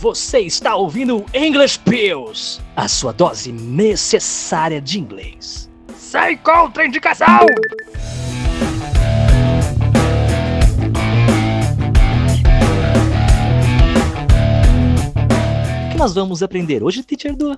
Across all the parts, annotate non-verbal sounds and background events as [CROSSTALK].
Você está ouvindo English Pills, a sua dose necessária de inglês. Sem contraindicação! O que nós vamos aprender hoje, Teacher Du?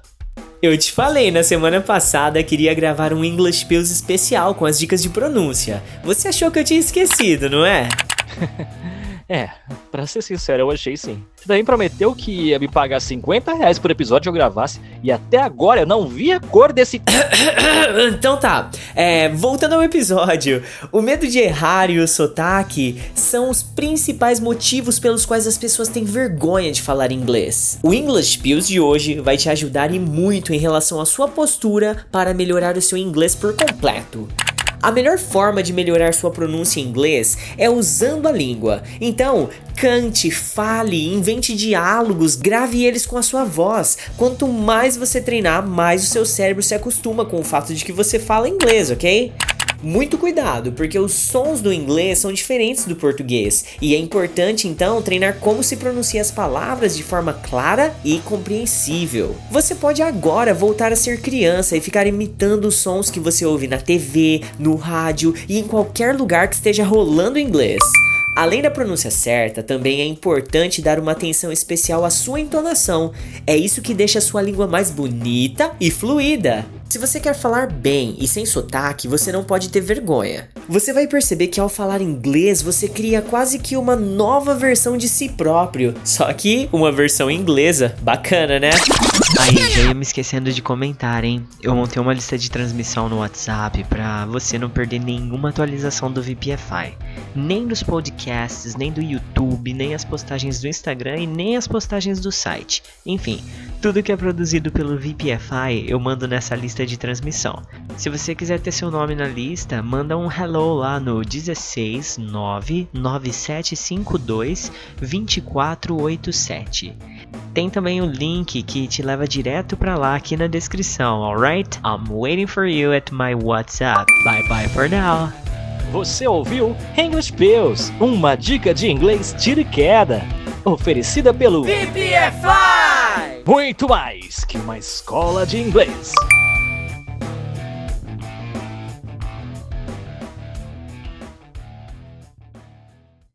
Eu te falei na semana passada queria gravar um English Pills especial com as dicas de pronúncia. Você achou que eu tinha esquecido, não é? [LAUGHS] É, pra ser sincero, eu achei sim. Você também prometeu que ia me pagar 50 reais por episódio que eu gravasse, e até agora eu não vi a cor desse. [COUGHS] então tá, é, voltando ao episódio. O medo de errar e o sotaque são os principais motivos pelos quais as pessoas têm vergonha de falar inglês. O English Pills de hoje vai te ajudar e muito em relação à sua postura para melhorar o seu inglês por completo. A melhor forma de melhorar sua pronúncia em inglês é usando a língua. Então, cante, fale, invente diálogos, grave eles com a sua voz. Quanto mais você treinar, mais o seu cérebro se acostuma com o fato de que você fala inglês, ok? Muito cuidado, porque os sons do inglês são diferentes do português, e é importante então treinar como se pronuncia as palavras de forma clara e compreensível. Você pode agora voltar a ser criança e ficar imitando os sons que você ouve na TV, no rádio e em qualquer lugar que esteja rolando inglês. Além da pronúncia certa, também é importante dar uma atenção especial à sua entonação. É isso que deixa a sua língua mais bonita e fluida. Se você quer falar bem e sem sotaque, você não pode ter vergonha. Você vai perceber que ao falar inglês, você cria quase que uma nova versão de si próprio, só que uma versão inglesa. Bacana, né? Aí, já ia me esquecendo de comentar, hein? Eu montei uma lista de transmissão no WhatsApp pra você não perder nenhuma atualização do VPFI. Nem dos podcasts, nem do YouTube, nem as postagens do Instagram e nem as postagens do site. Enfim, tudo que é produzido pelo VPFI eu mando nessa lista de transmissão. Se você quiser ter seu nome na lista, manda um hello lá no 1699752 2487. Tem também o link que te leva direto para lá aqui na descrição, alright? I'm waiting for you at my WhatsApp. Bye bye for now. Você ouviu English Pills, uma dica de inglês tira e queda, oferecida pelo VPFI! Muito mais que uma escola de inglês.